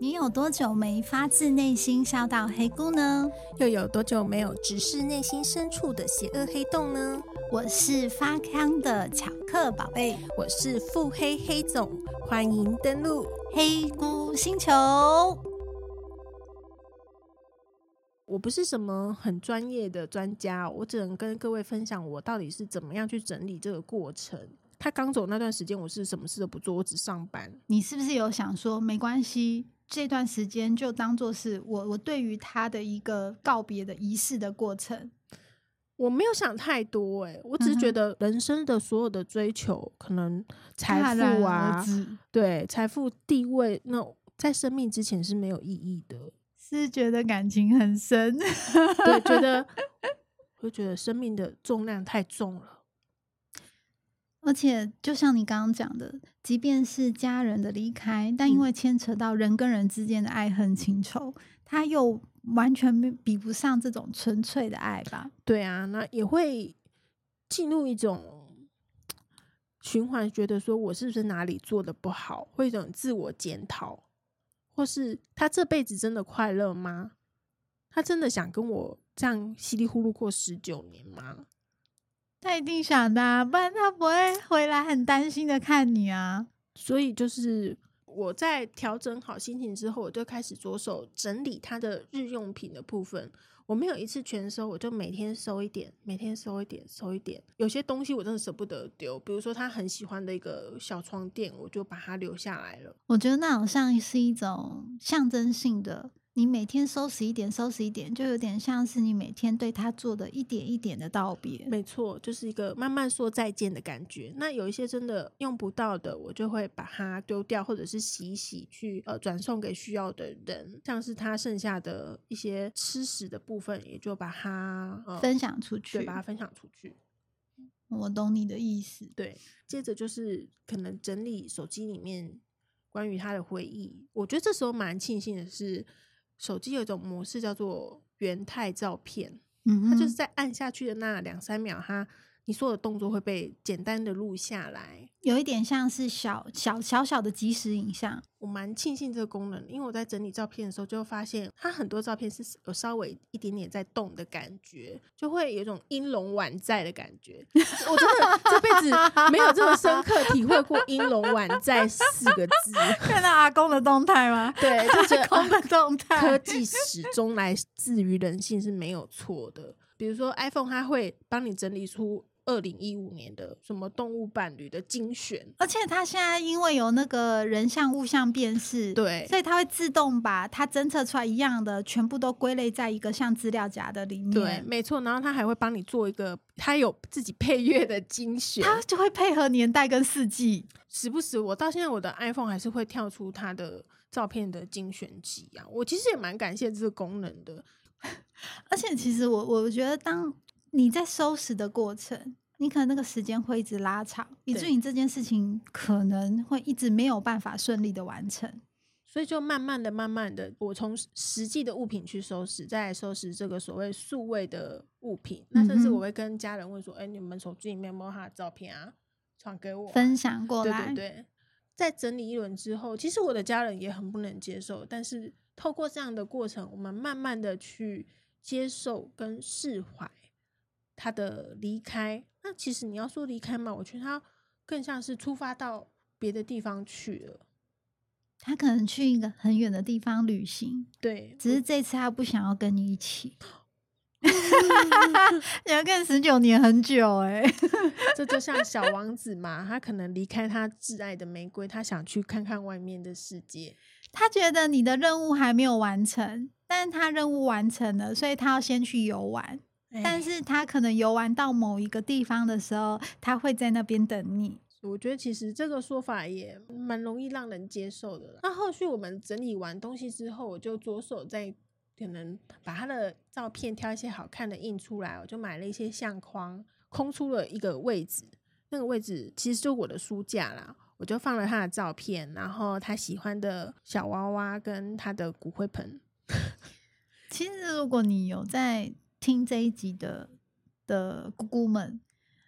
你有多久没发自内心笑到黑姑呢？又有多久没有直视内心深处的邪恶黑洞呢？我是发康的巧克宝贝，我是腹黑黑总，欢迎登录黑姑星球。我不是什么很专业的专家，我只能跟各位分享我到底是怎么样去整理这个过程。他刚走那段时间，我是什么事都不做，我只上班。你是不是有想说没关系？这段时间就当做是我我对于他的一个告别的仪式的过程，我没有想太多哎、欸，我只是觉得人生的所有的追求，可能财富啊，对财富地位，那在生命之前是没有意义的，是觉得感情很深，对，觉得 会觉得生命的重量太重了。而且，就像你刚刚讲的，即便是家人的离开，但因为牵扯到人跟人之间的爱恨情仇，他又完全比不上这种纯粹的爱吧？对啊，那也会进入一种循环，觉得说我是不是哪里做的不好，会一种自我检讨，或是他这辈子真的快乐吗？他真的想跟我这样稀里糊涂过十九年吗？他一定想的啊，不然他不会回来很担心的看你啊。所以就是我在调整好心情之后，我就开始着手整理他的日用品的部分。我没有一次全收，我就每天收一点，每天收一点，收一点。有些东西我真的舍不得丢，比如说他很喜欢的一个小床垫，我就把它留下来了。我觉得那好像是一种象征性的。你每天收拾一点，收拾一点，就有点像是你每天对他做的一点一点的道别。没错，就是一个慢慢说再见的感觉。那有一些真的用不到的，我就会把它丢掉，或者是洗一洗去呃转送给需要的人。像是他剩下的一些吃食的部分，也就把它、呃、分享出去，对，把它分享出去。我懂你的意思。对，接着就是可能整理手机里面关于他的回忆。我觉得这时候蛮庆幸的是。手机有一种模式叫做原态照片，嗯，它就是在按下去的那两三秒，它你所有的动作会被简单的录下来，有一点像是小小小小的即时影像。我蛮庆幸这个功能，因为我在整理照片的时候，就发现它很多照片是有稍微一点点在动的感觉，就会有一种音容宛在的感觉。我真的这辈子没有这么深刻体会过“音容宛在”四个字。看到阿公的动态吗？对，就是阿公的动态。科技始终来自于人性是没有错的。比如说 iPhone，它会帮你整理出。二零一五年的什么动物伴侣的精选，而且它现在因为有那个人像物像辨识，对，所以它会自动把它侦测出来一样的全部都归类在一个像资料夹的里面。对，没错。然后它还会帮你做一个，它有自己配乐的精选，它就会配合年代跟四季。时不时，我到现在我的 iPhone 还是会跳出它的照片的精选集啊。我其实也蛮感谢这个功能的。而且其实我我觉得当。你在收拾的过程，你可能那个时间会一直拉长，以至于你这件事情可能会一直没有办法顺利的完成。所以就慢慢的、慢慢的，我从实际的物品去收拾，再来收拾这个所谓数位的物品。那甚至我会跟家人问说：“哎、嗯欸，你们手机里面有没有他的照片啊？传给我、啊，分享过来。”对对对。在整理一轮之后，其实我的家人也很不能接受，但是透过这样的过程，我们慢慢的去接受跟释怀。他的离开，那其实你要说离开嘛，我觉得他更像是出发到别的地方去了。他可能去一个很远的地方旅行，对，只是这次他不想要跟你一起。你要跟十九年很久哎、欸，这就 像小王子嘛，他可能离开他挚爱的玫瑰，他想去看看外面的世界。他觉得你的任务还没有完成，但是他任务完成了，所以他要先去游玩。但是他可能游玩到某一个地方的时候，他会在那边等你。我觉得其实这个说法也蛮容易让人接受的。那后续我们整理完东西之后，我就着手在可能把他的照片挑一些好看的印出来，我就买了一些相框，空出了一个位置。那个位置其实就我的书架啦，我就放了他的照片，然后他喜欢的小娃娃跟他的骨灰盆。其实如果你有在。听这一集的的姑姑们，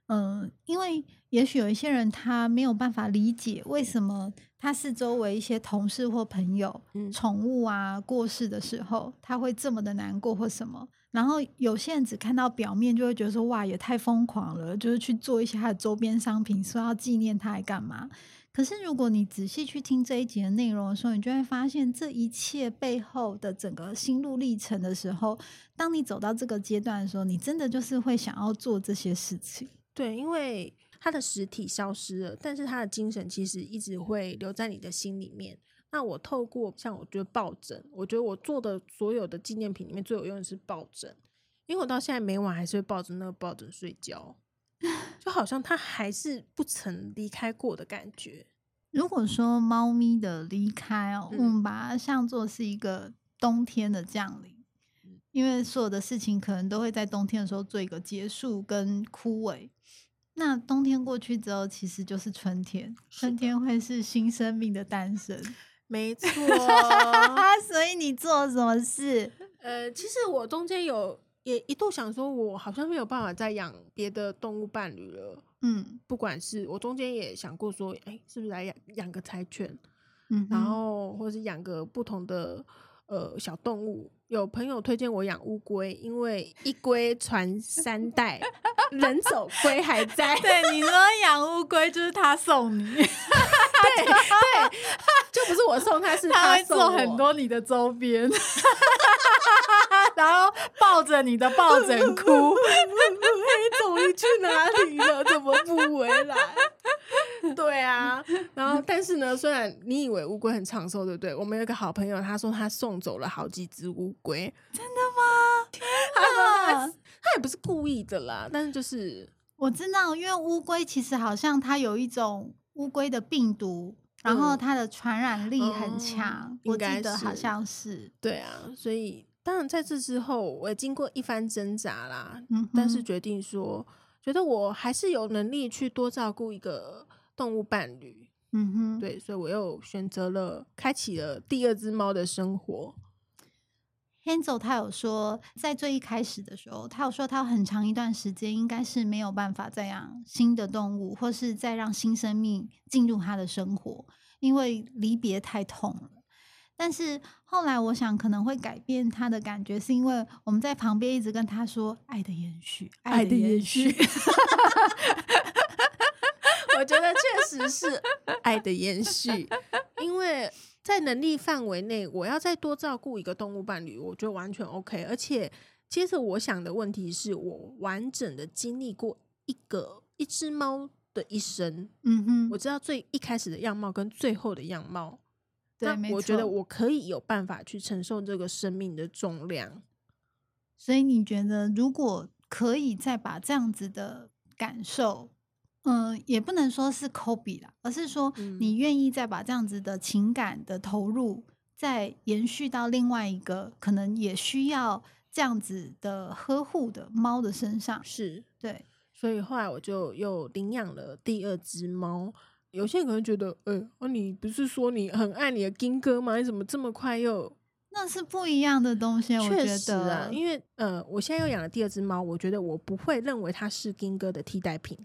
嗯，因为也许有一些人他没有办法理解为什么他是周围一些同事或朋友，嗯，宠物啊过世的时候，他会这么的难过或什么。然后有些人只看到表面，就会觉得说哇，也太疯狂了，就是去做一些他的周边商品，说要纪念他，还干嘛？可是如果你仔细去听这一集的内容的时候，你就会发现这一切背后的整个心路历程的时候，当你走到这个阶段的时候，你真的就是会想要做这些事情。对，因为他的实体消失了，但是他的精神其实一直会留在你的心里面。那我透过像我觉得抱枕，我觉得我做的所有的纪念品里面最有用的是抱枕，因为我到现在每晚还是会抱着那个抱枕睡觉，就好像它还是不曾离开过的感觉。如果说猫咪的离开哦，嗯，我们把它像作是一个冬天的降临。因为所有的事情可能都会在冬天的时候做一个结束跟枯萎，那冬天过去之后，其实就是春天。春天会是新生命的诞生，没错。所以你做什么事？呃，其实我中间有也一度想说，我好像没有办法再养别的动物伴侣了。嗯，不管是我中间也想过说，哎，是不是来养养个柴犬？嗯，然后或是养个不同的。呃，小动物有朋友推荐我养乌龟，因为一龟传三代，人走龟还在。对，你说养乌龟就是他送你，对对，就不是我送他，是他送。很多你的周边，然后抱着你的抱枕哭，黑总你去哪里了？怎么不回来？对啊，然后但是呢，虽然你以为乌龟很长寿，对不对？我们有一个好朋友，他说他送走了好几只乌龟，真的吗？天哪，他，他也不是故意的啦，但是就是我知道，因为乌龟其实好像它有一种乌龟的病毒，然后它的传染力很强，嗯、我记得好像是。对啊，所以当然在这之后，我也经过一番挣扎啦，嗯，但是决定说，觉得我还是有能力去多照顾一个。动物伴侣，嗯哼，对，所以我又选择了开启了第二只猫的生活。Hansel 他有说，在最一开始的时候，他有说他有很长一段时间应该是没有办法再养新的动物，或是再让新生命进入他的生活，因为离别太痛了。但是后来我想可能会改变他的感觉，是因为我们在旁边一直跟他说“爱的延续，爱的延续”。我觉得确实是爱的延续，因为在能力范围内，我要再多照顾一个动物伴侣，我觉得完全 OK。而且，接着我想的问题是我完整的经历过一个一只猫的一生，嗯哼，我知道最一开始的样貌跟最后的样貌，对，那我觉得我可以有办法去承受这个生命的重量。所以，你觉得如果可以再把这样子的感受？嗯，也不能说是 copy 啦，而是说你愿意再把这样子的情感的投入，再延续到另外一个可能也需要这样子的呵护的猫的身上。是对，所以后来我就又领养了第二只猫。有些人可能觉得，呃、欸，你不是说你很爱你的金哥吗？你怎么这么快又？那是不一样的东西，我觉得。确实啊，因为呃，我现在又养了第二只猫，我觉得我不会认为它是金哥的替代品。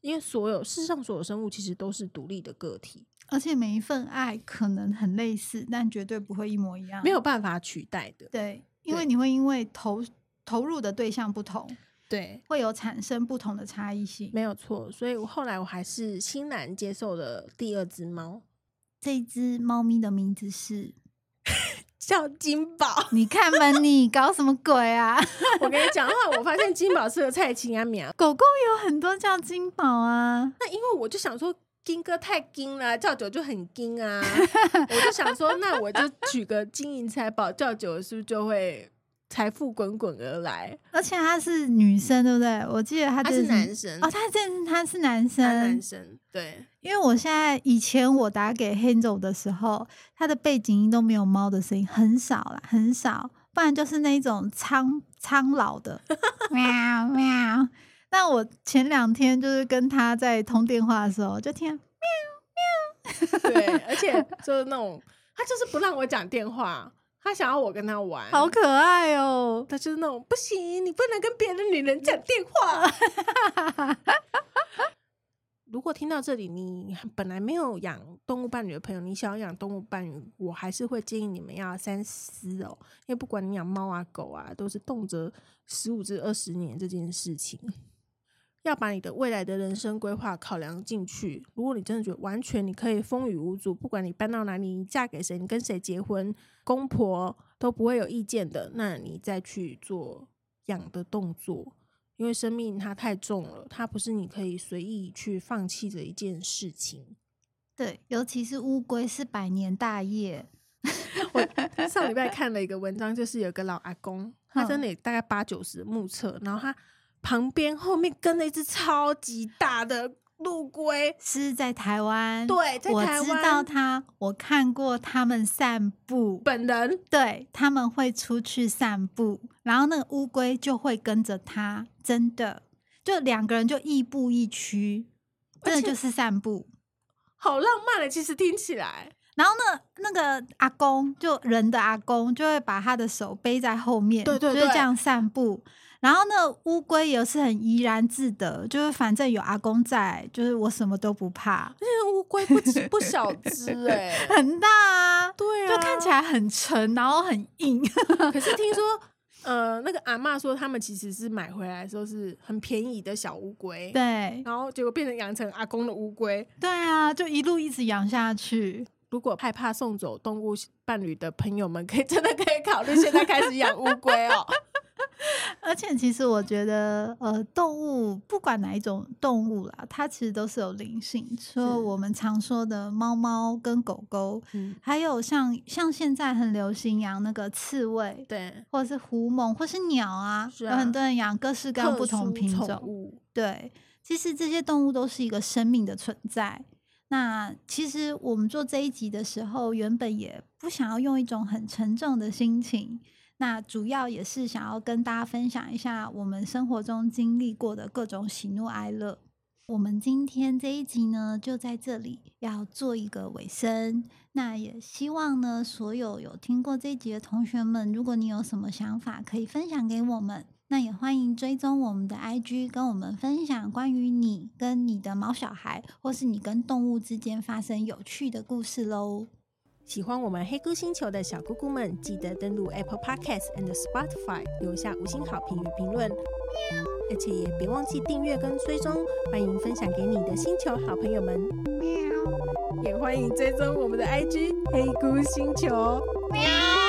因为所有世上所有生物其实都是独立的个体，而且每一份爱可能很类似，但绝对不会一模一样，没有办法取代的。对，因为你会因为投投入的对象不同，对，会有产生不同的差异性。没有错，所以我后来我还是欣然接受了第二只猫。这只猫咪的名字是。叫金宝，你看吧，你搞什么鬼啊？我跟你讲，的话我发现金宝是个菜青啊苗。狗狗有很多叫金宝啊，那因为我就想说金哥太金了，叫九就很金啊。我就想说，那我就取个金银财宝，叫久了是不是就会？财富滚滚而来，而且他是女生，对不对？我记得他，是，他是男生哦，他这他是男生，男生对。因为我现在以前我打给 Hansel 的时候，他的背景音都没有猫的声音，很少啦，很少，不然就是那种苍 苍老的喵 喵。但我前两天就是跟他在通电话的时候，就听喵喵，对，而且就是那种他就是不让我讲电话。他想要我跟他玩，好可爱哦！他就是那种不行，你不能跟别的女人讲电话。如果听到这里，你本来没有养动物伴侣的朋友，你想要养动物伴侣，我还是会建议你们要三思哦，因为不管你养猫啊、狗啊，都是动辄十五至二十年这件事情，要把你的未来的人生规划考量进去。如果你真的觉得完全你可以风雨无阻，不管你搬到哪里，你嫁给谁，你跟谁结婚，公婆都不会有意见的，那你再去做养的动作。因为生命它太重了，它不是你可以随意去放弃的一件事情。对，尤其是乌龟是百年大业。我上礼拜看了一个文章，就是有个老阿公，他真的大概八九十目测，然后他旁边后面跟了一只超级大的。陆龟。是在台湾，对，在台湾，我知道他，我看过他们散步，本人，对，他们会出去散步，然后那个乌龟就会跟着他，真的，就两个人就亦步亦趋，真的就是散步，好浪漫的，其实听起来。然后那那个阿公，就人的阿公，就会把他的手背在后面，对对对，就是这样散步。然后那乌龟也是很怡然自得，就是反正有阿公在，就是我什么都不怕。那个乌龟不不小只哎、欸，很大啊，对啊，就看起来很沉，然后很硬。可是 听说，呃，那个阿嬷说他们其实是买回来的时候是很便宜的小乌龟，对，然后结果变成养成阿公的乌龟，对啊，就一路一直养下去。如果害怕送走动物伴侣的朋友们，可以真的可以考虑现在开始养乌龟哦。而且，其实我觉得，呃，动物不管哪一种动物啦，它其实都是有灵性。说我们常说的猫猫跟狗狗，嗯，还有像像现在很流行养那个刺猬，对，或者是狐獴，或是鸟啊，有很多人养各式各样不同品种。对，其实这些动物都是一个生命的存在。那其实我们做这一集的时候，原本也不想要用一种很沉重的心情。那主要也是想要跟大家分享一下我们生活中经历过的各种喜怒哀乐。我们今天这一集呢，就在这里要做一个尾声。那也希望呢，所有有听过这一集的同学们，如果你有什么想法，可以分享给我们。那也欢迎追踪我们的 IG，跟我们分享关于你跟你的毛小孩，或是你跟动物之间发生有趣的故事喽。喜欢我们黑咕星球的小姑姑们，记得登录 Apple Podcast and Spotify，留下五星好评与评论。喵！而且也别忘记订阅跟追踪，欢迎分享给你的星球好朋友们。喵！也欢迎追踪我们的 IG 黑咕星球。喵！